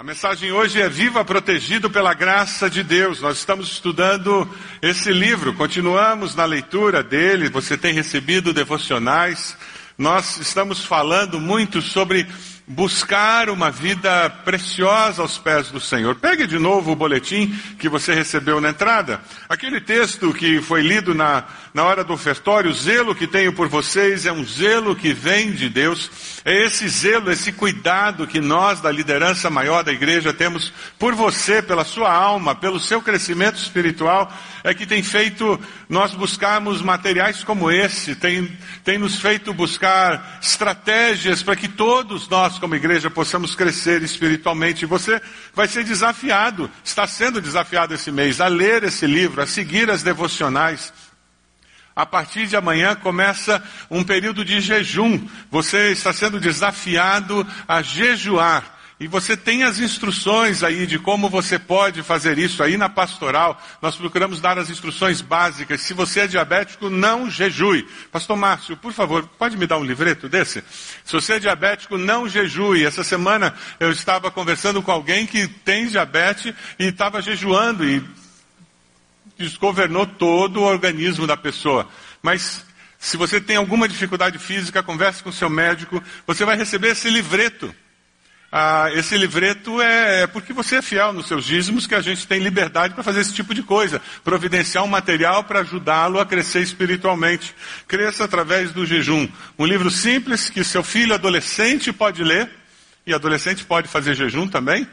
A mensagem hoje é Viva Protegido pela Graça de Deus. Nós estamos estudando esse livro, continuamos na leitura dele. Você tem recebido devocionais. Nós estamos falando muito sobre buscar uma vida preciosa aos pés do Senhor. Pegue de novo o boletim que você recebeu na entrada. Aquele texto que foi lido na, na hora do ofertório, o zelo que tenho por vocês é um zelo que vem de Deus. É esse zelo, esse cuidado que nós da liderança maior da igreja temos por você, pela sua alma, pelo seu crescimento espiritual, é que tem feito nós buscarmos materiais como esse, tem, tem nos feito buscar estratégias para que todos nós como igreja possamos crescer espiritualmente. Você vai ser desafiado, está sendo desafiado esse mês a ler esse livro, a seguir as devocionais. A partir de amanhã começa um período de jejum. Você está sendo desafiado a jejuar. E você tem as instruções aí de como você pode fazer isso aí na pastoral. Nós procuramos dar as instruções básicas. Se você é diabético, não jejue. Pastor Márcio, por favor, pode me dar um livreto desse? Se você é diabético, não jejue. Essa semana eu estava conversando com alguém que tem diabetes e estava jejuando e desgovernou todo o organismo da pessoa. Mas se você tem alguma dificuldade física, converse com seu médico, você vai receber esse livreto. Ah, esse livreto é, é, porque você é fiel nos seus dízimos que a gente tem liberdade para fazer esse tipo de coisa. Providenciar um material para ajudá-lo a crescer espiritualmente. Cresça através do jejum. Um livro simples que seu filho adolescente pode ler. E adolescente pode fazer jejum também.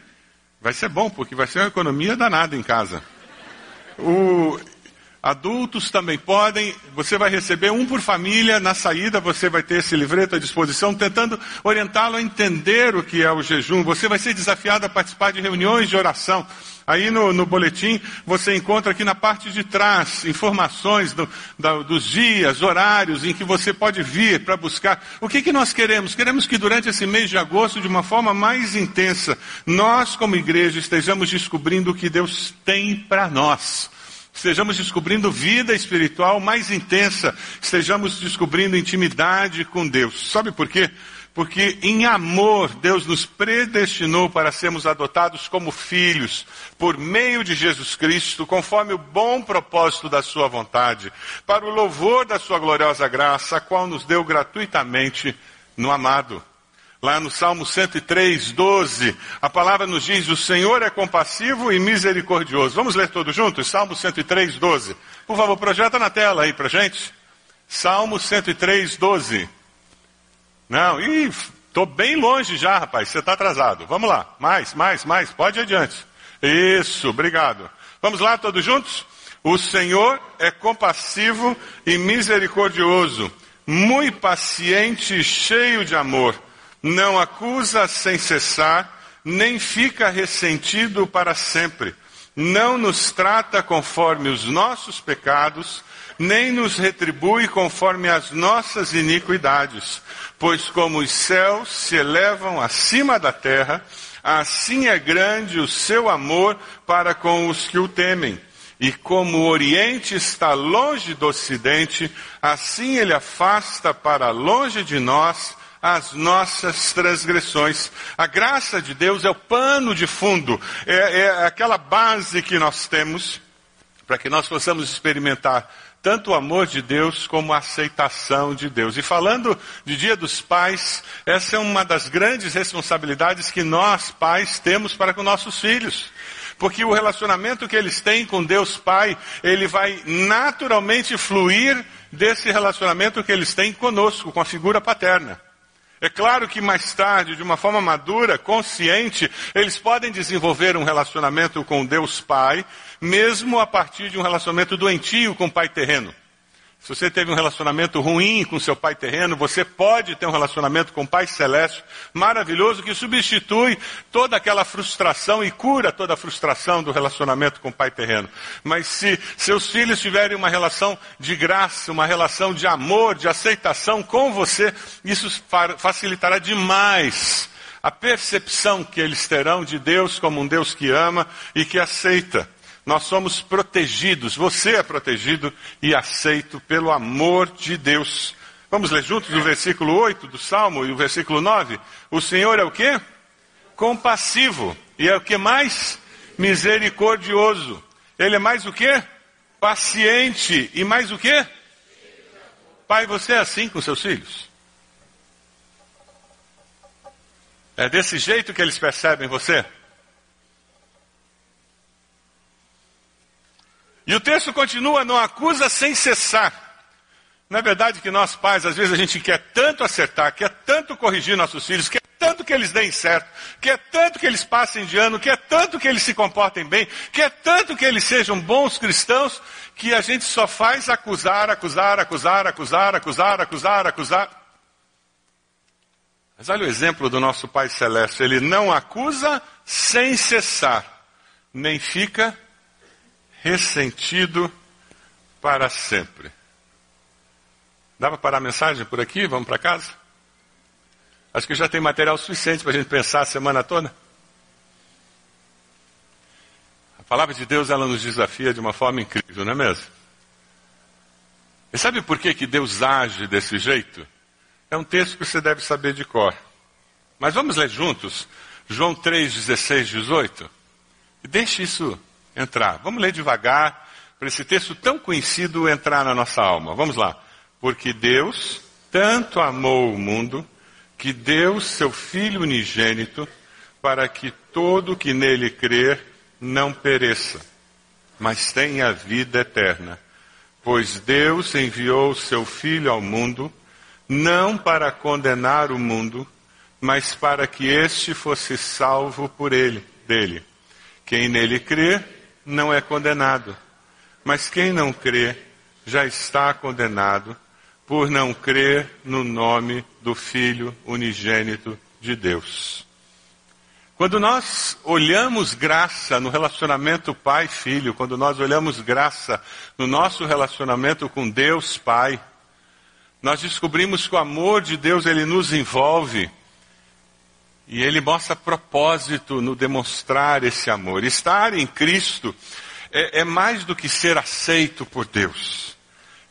Vai ser bom, porque vai ser uma economia danada em casa. O, Adultos também podem, você vai receber um por família, na saída você vai ter esse livreto à disposição, tentando orientá-lo a entender o que é o jejum. Você vai ser desafiado a participar de reuniões de oração. Aí no, no boletim você encontra aqui na parte de trás informações do, da, dos dias, horários em que você pode vir para buscar. O que, que nós queremos? Queremos que durante esse mês de agosto, de uma forma mais intensa, nós como igreja estejamos descobrindo o que Deus tem para nós estejamos descobrindo vida espiritual mais intensa, estejamos descobrindo intimidade com Deus. Sabe por quê? Porque em amor Deus nos predestinou para sermos adotados como filhos por meio de Jesus Cristo, conforme o bom propósito da sua vontade, para o louvor da sua gloriosa graça, a qual nos deu gratuitamente no amado. Lá no Salmo 103, 12, a palavra nos diz: O Senhor é compassivo e misericordioso. Vamos ler todos juntos? Salmo 103, 12. Por favor, projeta na tela aí pra gente. Salmo 103, 12. Não, ih, estou bem longe já, rapaz. Você está atrasado. Vamos lá. Mais, mais, mais. Pode adiante. Isso, obrigado. Vamos lá, todos juntos? O Senhor é compassivo e misericordioso, muito paciente e cheio de amor não acusa sem cessar, nem fica ressentido para sempre. Não nos trata conforme os nossos pecados, nem nos retribui conforme as nossas iniquidades. Pois como os céus se elevam acima da terra, assim é grande o seu amor para com os que o temem. E como o Oriente está longe do Ocidente, assim ele afasta para longe de nós as nossas transgressões. A graça de Deus é o pano de fundo, é, é aquela base que nós temos para que nós possamos experimentar tanto o amor de Deus como a aceitação de Deus. E falando de Dia dos Pais, essa é uma das grandes responsabilidades que nós, pais, temos para com nossos filhos. Porque o relacionamento que eles têm com Deus Pai, ele vai naturalmente fluir desse relacionamento que eles têm conosco, com a figura paterna. É claro que mais tarde, de uma forma madura, consciente, eles podem desenvolver um relacionamento com Deus Pai, mesmo a partir de um relacionamento doentio com o Pai terreno. Se você teve um relacionamento ruim com seu pai terreno, você pode ter um relacionamento com o Pai Celeste maravilhoso que substitui toda aquela frustração e cura toda a frustração do relacionamento com o pai terreno. Mas se seus filhos tiverem uma relação de graça, uma relação de amor, de aceitação com você, isso facilitará demais a percepção que eles terão de Deus como um Deus que ama e que aceita. Nós somos protegidos, você é protegido e aceito pelo amor de Deus. Vamos ler juntos o versículo 8 do Salmo e o versículo 9? O Senhor é o quê? compassivo. E é o que mais? Misericordioso. Ele é mais o que? Paciente. E mais o que? Pai, você é assim com seus filhos? É desse jeito que eles percebem você? E o texto continua, não acusa sem cessar. É verdade que nós pais, às vezes a gente quer tanto acertar, quer tanto corrigir nossos filhos, quer tanto que eles deem certo, quer tanto que eles passem de ano, quer tanto que eles se comportem bem, quer tanto que eles sejam bons cristãos, que a gente só faz acusar, acusar, acusar, acusar, acusar, acusar, acusar. Mas olha o exemplo do nosso Pai Celeste, ele não acusa sem cessar, nem fica ressentido para sempre. Dá para parar a mensagem por aqui? Vamos para casa? Acho que já tem material suficiente para a gente pensar a semana toda. A palavra de Deus, ela nos desafia de uma forma incrível, não é mesmo? E sabe por que, que Deus age desse jeito? É um texto que você deve saber de cor. Mas vamos ler juntos João 3, 16, 18? E deixe isso entrar. Vamos ler devagar, para esse texto tão conhecido entrar na nossa alma. Vamos lá. Porque Deus tanto amou o mundo que deu seu Filho unigênito para que todo que nele crer não pereça, mas tenha vida eterna. Pois Deus enviou seu Filho ao mundo, não para condenar o mundo, mas para que este fosse salvo por ele, dele. Quem nele crê não é condenado, mas quem não crê já está condenado por não crer no nome do Filho unigênito de Deus. Quando nós olhamos graça no relacionamento pai-filho, quando nós olhamos graça no nosso relacionamento com Deus Pai, nós descobrimos que o amor de Deus ele nos envolve e ele mostra propósito no demonstrar esse amor. Estar em Cristo é, é mais do que ser aceito por Deus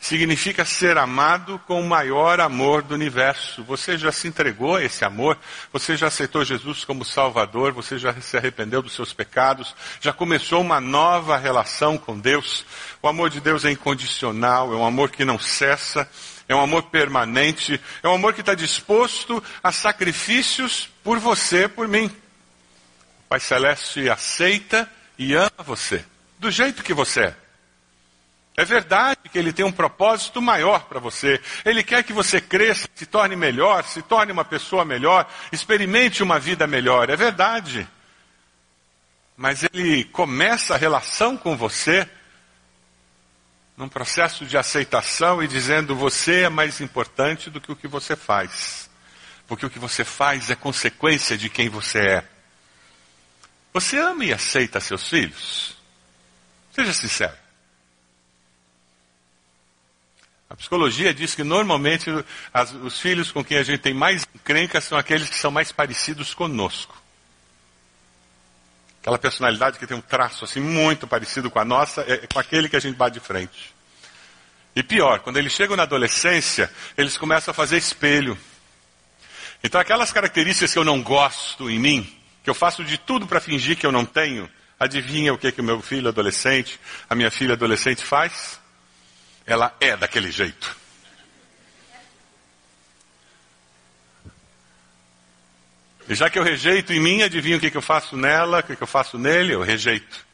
significa ser amado com o maior amor do universo. Você já se entregou a esse amor? Você já aceitou Jesus como Salvador? Você já se arrependeu dos seus pecados? Já começou uma nova relação com Deus? O amor de Deus é incondicional, é um amor que não cessa, é um amor permanente, é um amor que está disposto a sacrifícios por você, por mim. O Pai Celeste aceita e ama você, do jeito que você é. É verdade que ele tem um propósito maior para você. Ele quer que você cresça, se torne melhor, se torne uma pessoa melhor, experimente uma vida melhor. É verdade. Mas ele começa a relação com você num processo de aceitação e dizendo você é mais importante do que o que você faz. Porque o que você faz é consequência de quem você é. Você ama e aceita seus filhos? Seja sincero. A psicologia diz que normalmente as, os filhos com quem a gente tem mais encrenca são aqueles que são mais parecidos conosco. Aquela personalidade que tem um traço assim muito parecido com a nossa, é, com aquele que a gente bate de frente. E pior, quando eles chegam na adolescência, eles começam a fazer espelho. Então aquelas características que eu não gosto em mim, que eu faço de tudo para fingir que eu não tenho, adivinha o que, que o meu filho adolescente, a minha filha adolescente faz? ela é daquele jeito. E já que eu rejeito em mim, adivinha o que, que eu faço nela, o que, que eu faço nele? Eu rejeito.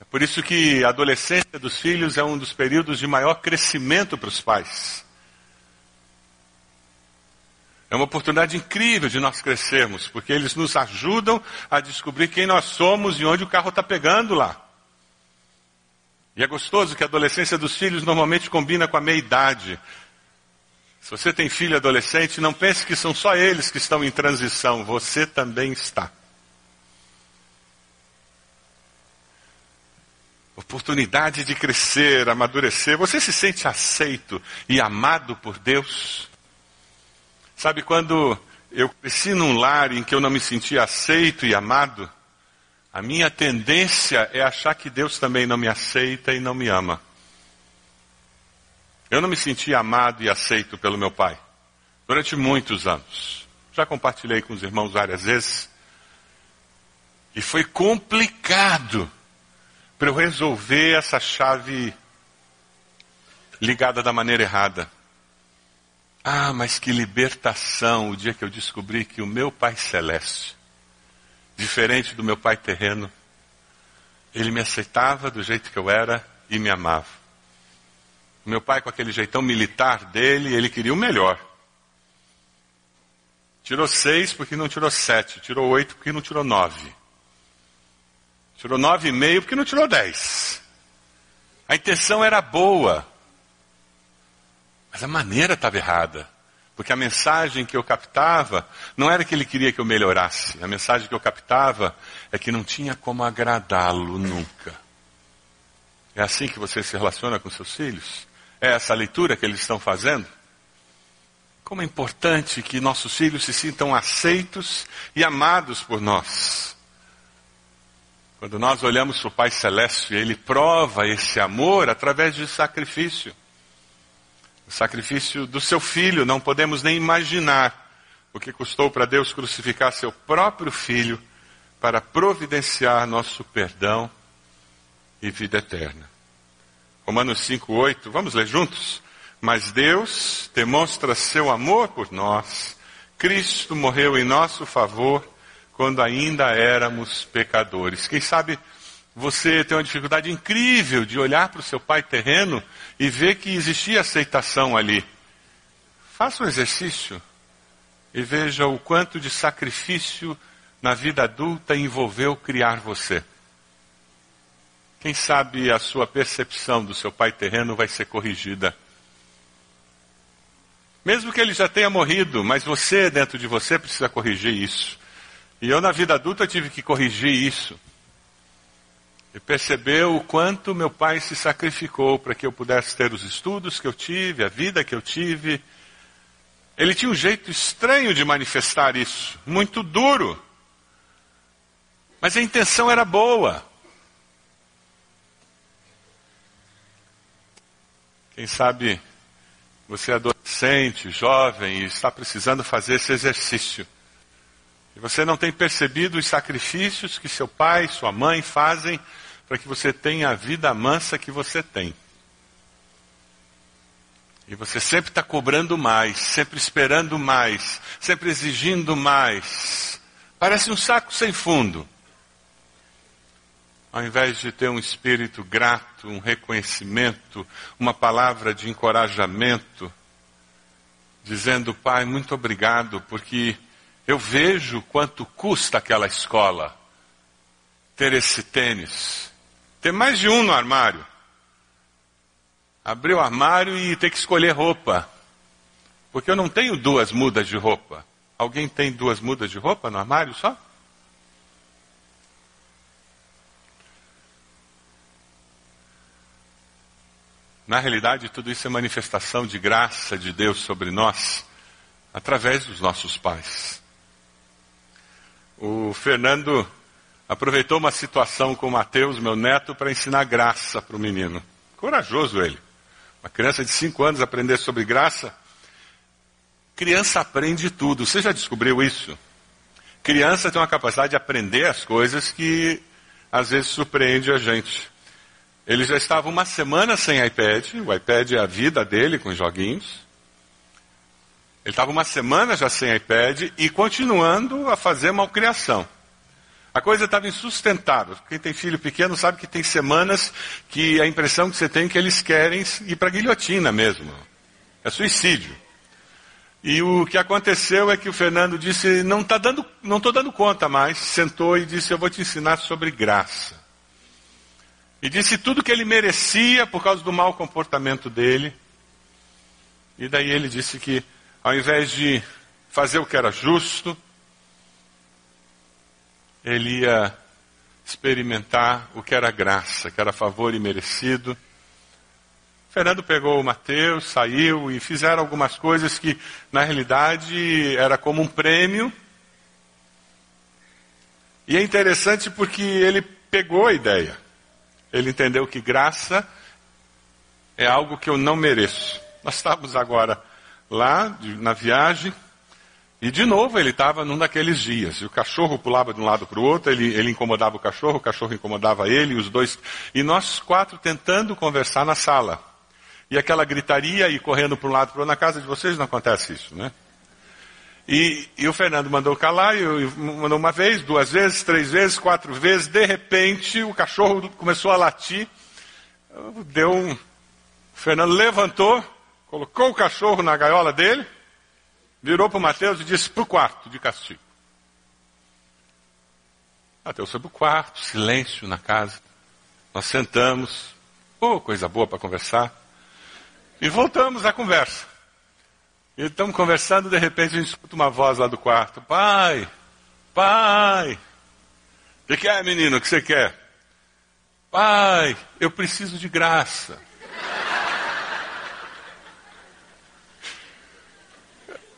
É por isso que a adolescência dos filhos é um dos períodos de maior crescimento para os pais. É uma oportunidade incrível de nós crescermos, porque eles nos ajudam a descobrir quem nós somos e onde o carro está pegando lá. E é gostoso que a adolescência dos filhos normalmente combina com a meia-idade. Se você tem filho adolescente, não pense que são só eles que estão em transição, você também está. Oportunidade de crescer, amadurecer. Você se sente aceito e amado por Deus? Sabe quando eu cresci num lar em que eu não me sentia aceito e amado? A minha tendência é achar que Deus também não me aceita e não me ama. Eu não me senti amado e aceito pelo meu pai durante muitos anos. Já compartilhei com os irmãos várias vezes. E foi complicado para eu resolver essa chave ligada da maneira errada. Ah, mas que libertação o dia que eu descobri que o meu Pai Celeste, diferente do meu Pai terreno, ele me aceitava do jeito que eu era e me amava. Meu pai, com aquele jeitão militar dele, ele queria o melhor. Tirou seis porque não tirou sete. Tirou oito porque não tirou nove. Tirou nove e meio porque não tirou dez. A intenção era boa. Mas a maneira estava errada. Porque a mensagem que eu captava não era que ele queria que eu melhorasse. A mensagem que eu captava é que não tinha como agradá-lo nunca. É assim que você se relaciona com seus filhos? É essa leitura que eles estão fazendo? Como é importante que nossos filhos se sintam aceitos e amados por nós. Quando nós olhamos para o Pai Celeste, Ele prova esse amor através de sacrifício. O sacrifício do seu filho, não podemos nem imaginar o que custou para Deus crucificar seu próprio filho para providenciar nosso perdão e vida eterna. Romanos 5,8, vamos ler juntos? Mas Deus demonstra seu amor por nós. Cristo morreu em nosso favor quando ainda éramos pecadores. Quem sabe você tem uma dificuldade incrível de olhar para o seu pai terreno e ver que existia aceitação ali. Faça um exercício e veja o quanto de sacrifício na vida adulta envolveu criar você. Quem sabe a sua percepção do seu pai terreno vai ser corrigida mesmo que ele já tenha morrido, mas você, dentro de você, precisa corrigir isso. E eu, na vida adulta, tive que corrigir isso. E perceber o quanto meu pai se sacrificou para que eu pudesse ter os estudos que eu tive, a vida que eu tive. Ele tinha um jeito estranho de manifestar isso, muito duro. Mas a intenção era boa. Quem sabe você é adolescente, jovem e está precisando fazer esse exercício. E você não tem percebido os sacrifícios que seu pai, sua mãe fazem para que você tenha a vida mansa que você tem. E você sempre está cobrando mais, sempre esperando mais, sempre exigindo mais. Parece um saco sem fundo ao invés de ter um espírito grato, um reconhecimento, uma palavra de encorajamento, dizendo, Pai, muito obrigado, porque eu vejo quanto custa aquela escola ter esse tênis. Ter mais de um no armário. Abrir o armário e ter que escolher roupa. Porque eu não tenho duas mudas de roupa. Alguém tem duas mudas de roupa no armário só? Na realidade, tudo isso é manifestação de graça de Deus sobre nós, através dos nossos pais. O Fernando aproveitou uma situação com o Mateus, meu neto, para ensinar graça para o menino. Corajoso ele. Uma criança de 5 anos aprender sobre graça. Criança aprende tudo. Você já descobriu isso? Criança tem uma capacidade de aprender as coisas que às vezes surpreende a gente. Ele já estava uma semana sem iPad, o iPad é a vida dele com joguinhos. Ele estava uma semana já sem iPad e continuando a fazer malcriação. A coisa estava insustentável. Quem tem filho pequeno sabe que tem semanas que a impressão que você tem é que eles querem ir para a guilhotina mesmo. É suicídio. E o que aconteceu é que o Fernando disse, não estou tá dando, não dando conta mais, sentou e disse, eu vou te ensinar sobre graça. E disse tudo que ele merecia por causa do mau comportamento dele. E daí ele disse que, ao invés de fazer o que era justo, ele ia experimentar o que era graça, que era favor imerecido. Fernando pegou o Mateus, saiu e fizeram algumas coisas que, na realidade, era como um prêmio. E é interessante porque ele pegou a ideia. Ele entendeu que graça é algo que eu não mereço. Nós estávamos agora lá, na viagem, E de novo ele estava num daqueles dias. E o cachorro pulava de um lado para o outro, ele, ele incomodava o cachorro, o cachorro incomodava ele, os dois. E nós quatro tentando conversar na sala. E aquela gritaria e correndo para um lado para o outro. Na casa de vocês não acontece isso, né? E, e o Fernando mandou calar, e, e mandou uma vez, duas vezes, três vezes, quatro vezes. De repente o cachorro começou a latir. Deu um. O Fernando levantou, colocou o cachorro na gaiola dele virou para o Mateus e disse para o quarto de castigo. Mateus foi para o quarto, silêncio na casa. Nós sentamos, oh, coisa boa para conversar. E voltamos à conversa. E estamos conversando, de repente a gente escuta uma voz lá do quarto. Pai, pai, o que, que é, menino, o que você quer? Pai, eu preciso de graça.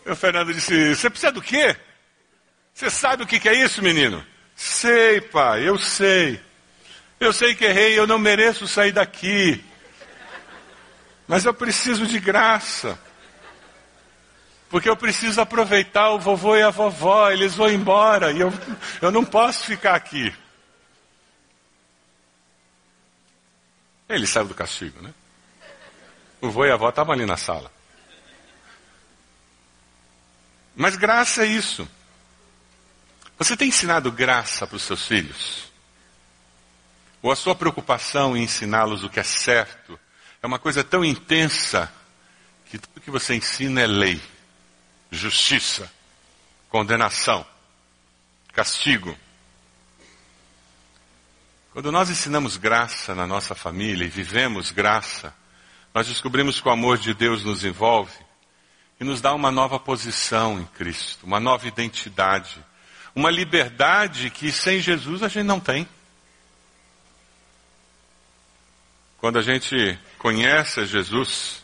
O Fernando disse: Você precisa do quê? Você sabe o que é isso, menino? Sei, pai, eu sei. Eu sei que errei, eu não mereço sair daqui. Mas eu preciso de graça. Porque eu preciso aproveitar o vovô e a vovó, eles vão embora e eu, eu não posso ficar aqui. Ele saiu do castigo, né? O vovô e a avó estavam ali na sala. Mas graça é isso. Você tem ensinado graça para os seus filhos? Ou a sua preocupação em ensiná-los o que é certo é uma coisa tão intensa que tudo que você ensina é lei, justiça, condenação, castigo. Quando nós ensinamos graça na nossa família e vivemos graça, nós descobrimos que o amor de Deus nos envolve e nos dá uma nova posição em Cristo, uma nova identidade, uma liberdade que sem Jesus a gente não tem. Quando a gente conhece Jesus,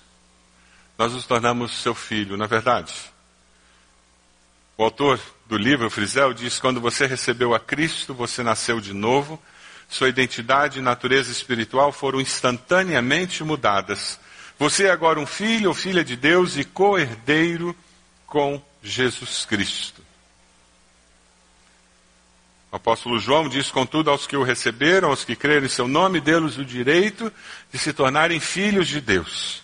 nós nos tornamos seu filho, na é verdade. O autor do livro, Frisel, diz: quando você recebeu a Cristo, você nasceu de novo, sua identidade e natureza espiritual foram instantaneamente mudadas você é agora um filho ou filha de Deus e co-herdeiro com Jesus Cristo. O apóstolo João diz, contudo, aos que o receberam, aos que creram em seu nome, dê-los o direito de se tornarem filhos de Deus.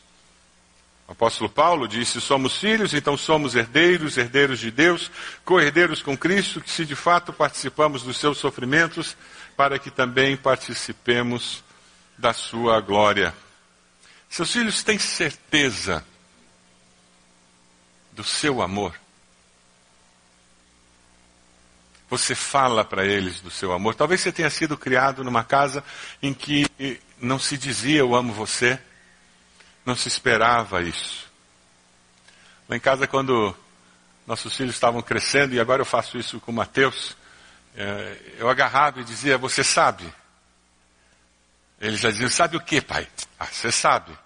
O apóstolo Paulo diz, se somos filhos, então somos herdeiros, herdeiros de Deus, co-herdeiros com Cristo, que se de fato participamos dos seus sofrimentos, para que também participemos da sua glória. Seus filhos têm certeza do seu amor. Você fala para eles do seu amor. Talvez você tenha sido criado numa casa em que não se dizia eu amo você, não se esperava isso. Lá em casa, quando nossos filhos estavam crescendo, e agora eu faço isso com o Mateus, eh, eu agarrava e dizia: Você sabe? Eles já diziam, sabe o que, pai? Ah, você sabe.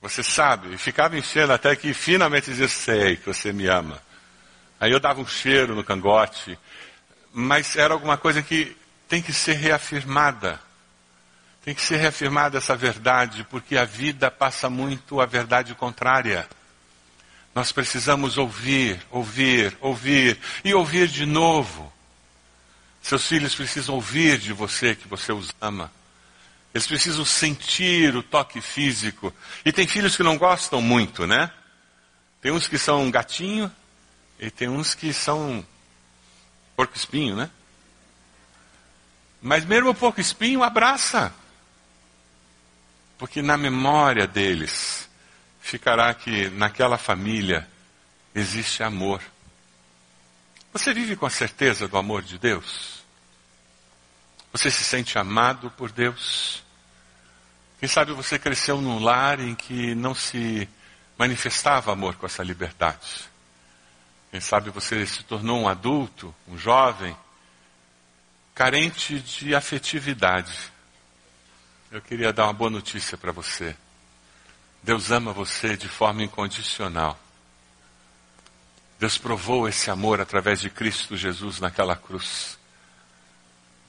Você sabe. E ficava enchendo até que finalmente dizia, sei que você me ama. Aí eu dava um cheiro no cangote. Mas era alguma coisa que tem que ser reafirmada. Tem que ser reafirmada essa verdade, porque a vida passa muito a verdade contrária. Nós precisamos ouvir, ouvir, ouvir e ouvir de novo. Seus filhos precisam ouvir de você que você os ama. Eles precisam sentir o toque físico. E tem filhos que não gostam muito, né? Tem uns que são gatinho e tem uns que são porco espinho, né? Mas mesmo o porco espinho abraça. Porque na memória deles ficará que naquela família existe amor. Você vive com a certeza do amor de Deus? Você se sente amado por Deus? Quem sabe você cresceu num lar em que não se manifestava amor com essa liberdade. Quem sabe você se tornou um adulto, um jovem, carente de afetividade. Eu queria dar uma boa notícia para você. Deus ama você de forma incondicional. Deus provou esse amor através de Cristo Jesus naquela cruz.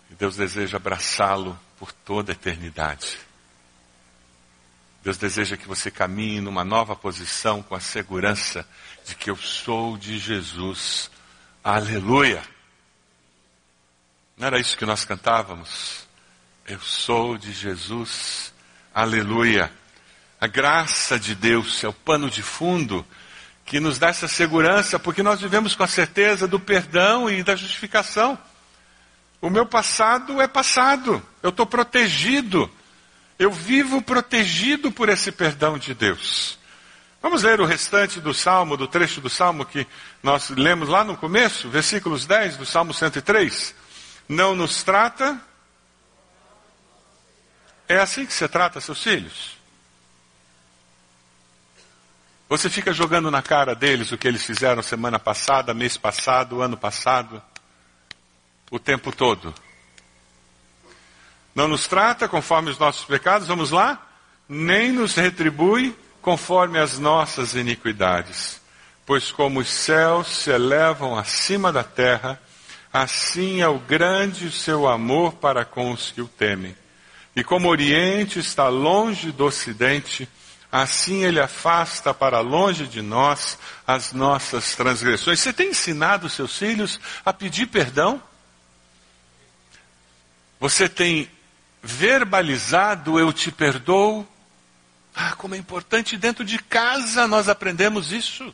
E Deus deseja abraçá-lo por toda a eternidade. Deus deseja que você caminhe numa nova posição com a segurança de que eu sou de Jesus. Aleluia! Não era isso que nós cantávamos? Eu sou de Jesus. Aleluia! A graça de Deus é o pano de fundo que nos dá essa segurança, porque nós vivemos com a certeza do perdão e da justificação. O meu passado é passado, eu estou protegido, eu vivo protegido por esse perdão de Deus. Vamos ler o restante do salmo, do trecho do salmo que nós lemos lá no começo, versículos 10 do salmo 103. Não nos trata. É assim que você trata seus filhos? Você fica jogando na cara deles o que eles fizeram semana passada, mês passado, ano passado, o tempo todo. Não nos trata conforme os nossos pecados, vamos lá? Nem nos retribui conforme as nossas iniquidades. Pois como os céus se elevam acima da terra, assim é o grande seu amor para com os que o temem. E como o Oriente está longe do Ocidente, Assim ele afasta para longe de nós as nossas transgressões. Você tem ensinado seus filhos a pedir perdão? Você tem verbalizado eu te perdoo? Ah, como é importante dentro de casa nós aprendemos isso.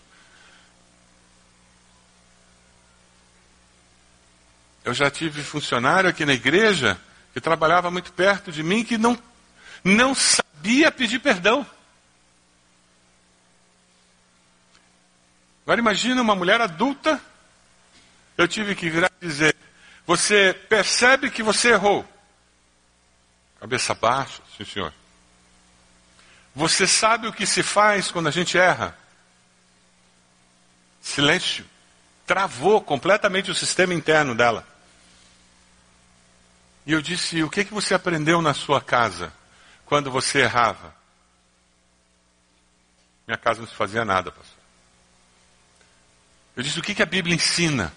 Eu já tive funcionário aqui na igreja que trabalhava muito perto de mim que não, não sabia pedir perdão. Agora imagina uma mulher adulta, eu tive que virar e dizer, você percebe que você errou? Cabeça baixa, sim senhor. Você sabe o que se faz quando a gente erra? Silêncio. Travou completamente o sistema interno dela. E eu disse: O que, que você aprendeu na sua casa quando você errava? Minha casa não se fazia nada, pastor. Eu disse: o que, que a Bíblia ensina?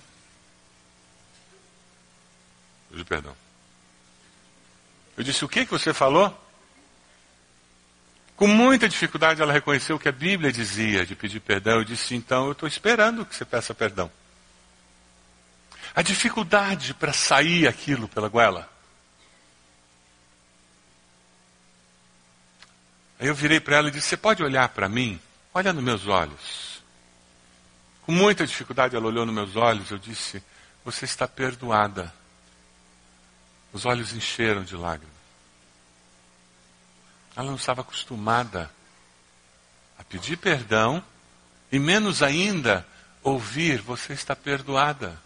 Eu disse, perdão. Eu disse: o que, que você falou? Com muita dificuldade ela reconheceu o que a Bíblia dizia de pedir perdão. Eu disse: então eu estou esperando que você peça perdão. A dificuldade para sair aquilo pela goela. Aí eu virei para ela e disse: Você pode olhar para mim? Olha nos meus olhos. Com muita dificuldade, ela olhou nos meus olhos. Eu disse: Você está perdoada. Os olhos encheram de lágrimas. Ela não estava acostumada a pedir perdão e, menos ainda, ouvir: Você está perdoada.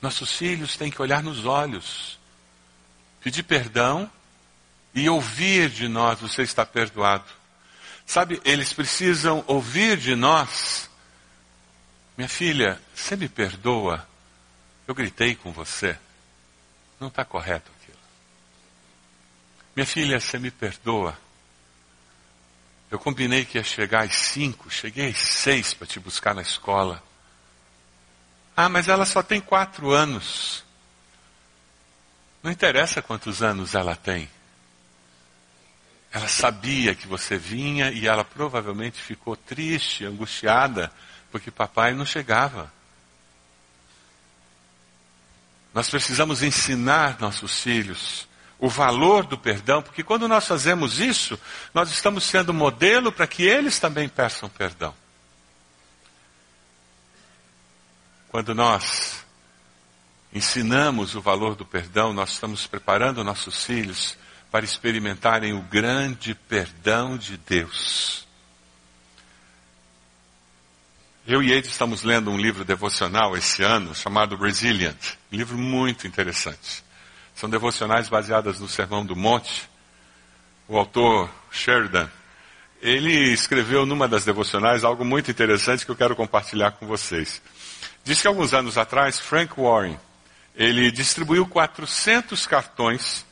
Nossos filhos têm que olhar nos olhos, pedir perdão e ouvir de nós: Você está perdoado. Sabe, eles precisam ouvir de nós minha filha, você me perdoa? Eu gritei com você. Não está correto aquilo. Minha filha, você me perdoa? Eu combinei que ia chegar às cinco, cheguei às seis para te buscar na escola. Ah, mas ela só tem quatro anos. Não interessa quantos anos ela tem. Ela sabia que você vinha e ela provavelmente ficou triste, angustiada porque papai não chegava. Nós precisamos ensinar nossos filhos o valor do perdão, porque quando nós fazemos isso, nós estamos sendo modelo para que eles também peçam perdão. Quando nós ensinamos o valor do perdão, nós estamos preparando nossos filhos para experimentarem o grande perdão de Deus. Eu e Ed estamos lendo um livro devocional esse ano chamado Resilient, um livro muito interessante. São devocionais baseadas no Sermão do Monte. O autor Sheridan, ele escreveu numa das devocionais algo muito interessante que eu quero compartilhar com vocês. Diz que alguns anos atrás, Frank Warren, ele distribuiu 400 cartões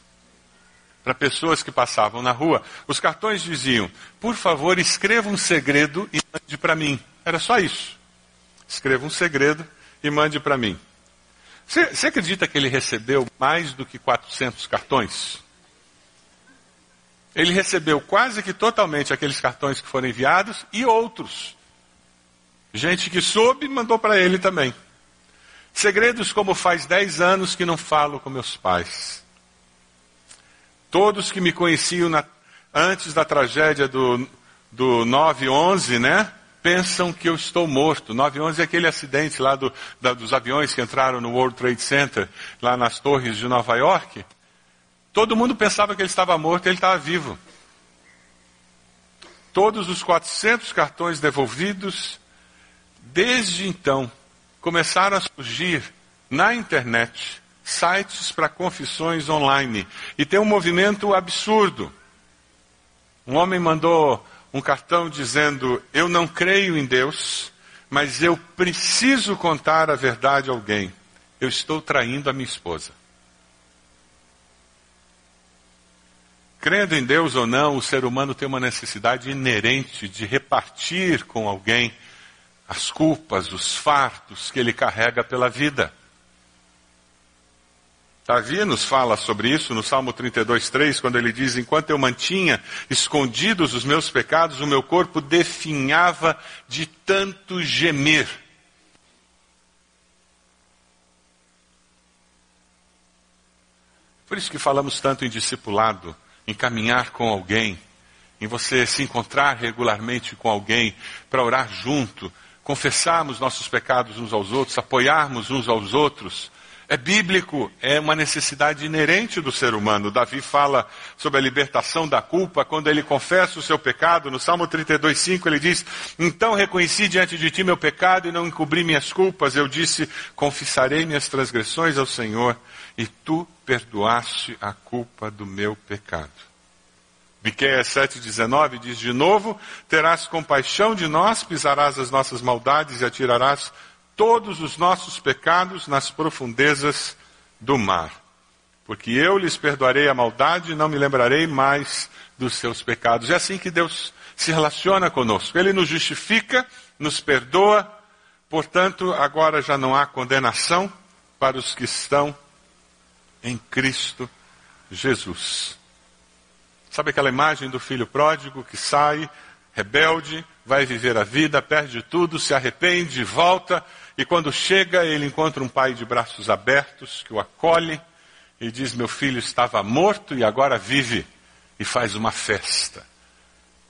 para pessoas que passavam na rua. Os cartões diziam: por favor, escreva um segredo e mande para mim. Era só isso. Escreva um segredo e mande para mim. Você, acredita que ele recebeu mais do que 400 cartões? ele recebeu quase que totalmente aqueles cartões que foram enviados e outros. Gente que soube mandou para ele também. Segredos como faz dez anos que não falo com meus pais. Todos que me conheciam na, antes da tragédia do, do 9-11, né? Pensam que eu estou morto. 9-11 é aquele acidente lá do, da, dos aviões que entraram no World Trade Center, lá nas torres de Nova York. Todo mundo pensava que ele estava morto e ele estava vivo. Todos os 400 cartões devolvidos, desde então, começaram a surgir na internet sites para confissões online. E tem um movimento absurdo. Um homem mandou um cartão dizendo: Eu não creio em Deus, mas eu preciso contar a verdade a alguém. Eu estou traindo a minha esposa. Crendo em Deus ou não, o ser humano tem uma necessidade inerente de repartir com alguém as culpas, os fartos que ele carrega pela vida. Davi nos fala sobre isso no Salmo 32, 3, quando ele diz: Enquanto eu mantinha escondidos os meus pecados, o meu corpo definhava de tanto gemer. Por isso que falamos tanto em discipulado, em caminhar com alguém, em você se encontrar regularmente com alguém para orar junto, confessarmos nossos pecados uns aos outros, apoiarmos uns aos outros. É bíblico, é uma necessidade inerente do ser humano. Davi fala sobre a libertação da culpa quando ele confessa o seu pecado. No Salmo 32:5 ele diz: "Então reconheci diante de ti meu pecado e não encobri minhas culpas. Eu disse: confessarei minhas transgressões ao Senhor, e tu perdoaste a culpa do meu pecado." Miqueias 7,19 diz de novo: Terás compaixão de nós, pisarás as nossas maldades e atirarás todos os nossos pecados nas profundezas do mar. Porque eu lhes perdoarei a maldade e não me lembrarei mais dos seus pecados. É assim que Deus se relaciona conosco. Ele nos justifica, nos perdoa, portanto, agora já não há condenação para os que estão em Cristo Jesus. Sabe aquela imagem do filho pródigo que sai, rebelde, vai viver a vida, perde tudo, se arrepende, volta, e quando chega, ele encontra um pai de braços abertos que o acolhe e diz: Meu filho estava morto e agora vive, e faz uma festa.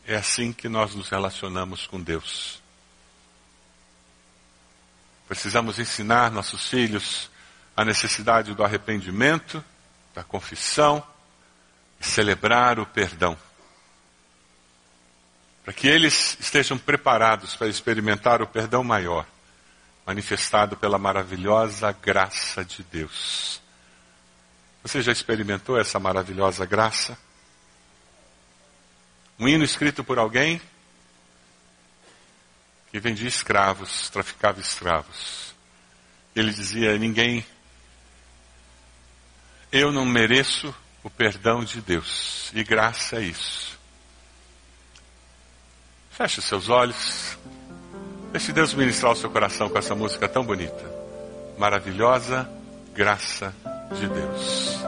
É assim que nós nos relacionamos com Deus. Precisamos ensinar nossos filhos a necessidade do arrependimento, da confissão celebrar o perdão. Para que eles estejam preparados para experimentar o perdão maior, manifestado pela maravilhosa graça de Deus. Você já experimentou essa maravilhosa graça? Um hino escrito por alguém que vendia escravos, traficava escravos. Ele dizia: Ninguém, eu não mereço o perdão de Deus. E graça é isso. Feche seus olhos. Deixe Deus ministrar o seu coração com essa música tão bonita. Maravilhosa graça de Deus.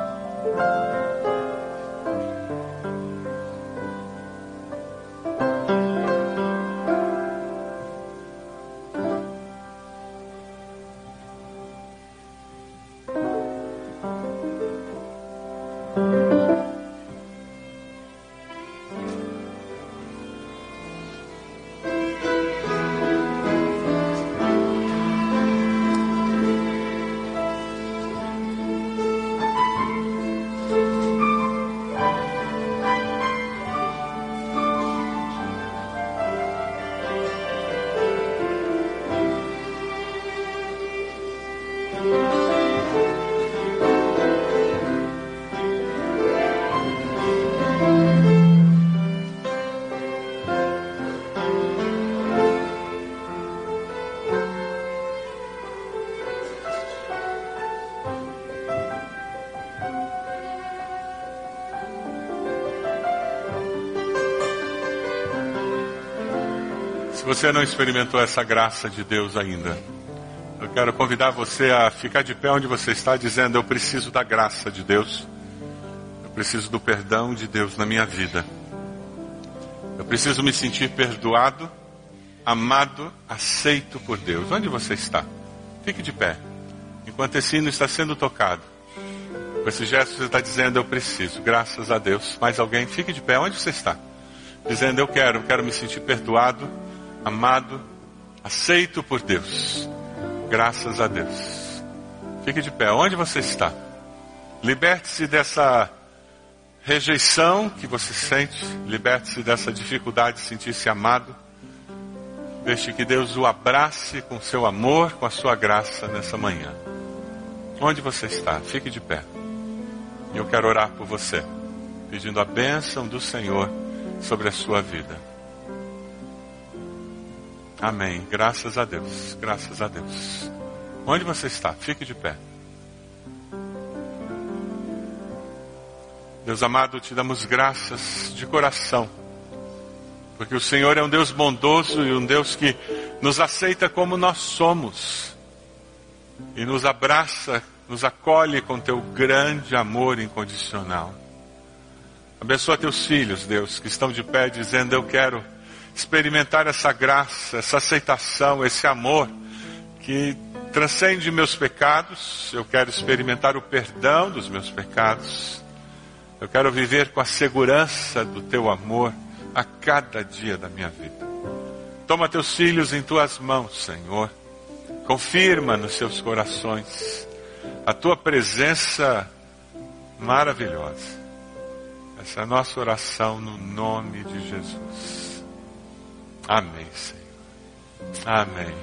Você não experimentou essa graça de Deus ainda, eu quero convidar você a ficar de pé onde você está, dizendo: Eu preciso da graça de Deus. Eu preciso do perdão de Deus na minha vida. Eu preciso me sentir perdoado, amado, aceito por Deus. Onde você está? Fique de pé. Enquanto esse hino está sendo tocado. Com esse gesto você está dizendo, eu preciso, graças a Deus. Mais alguém? Fique de pé. Onde você está? Dizendo, eu quero, eu quero me sentir perdoado, amado, aceito por Deus. Graças a Deus. Fique de pé. Onde você está? Liberte-se dessa rejeição que você sente. Liberte-se dessa dificuldade de sentir-se amado. Deixe que Deus o abrace com seu amor, com a sua graça nessa manhã. Onde você está? Fique de pé. E eu quero orar por você, pedindo a bênção do Senhor sobre a sua vida. Amém. Graças a Deus. Graças a Deus. Onde você está? Fique de pé. Deus amado, te damos graças de coração, porque o Senhor é um Deus bondoso e um Deus que nos aceita como nós somos e nos abraça, nos acolhe com teu grande amor incondicional. Abençoa teus filhos, Deus, que estão de pé dizendo: Eu quero experimentar essa graça, essa aceitação, esse amor que transcende meus pecados. Eu quero experimentar o perdão dos meus pecados. Eu quero viver com a segurança do teu amor a cada dia da minha vida. Toma teus filhos em tuas mãos, Senhor. Confirma nos seus corações a tua presença maravilhosa. Essa é a nossa oração no nome de Jesus. Amém, Senhor. Amém.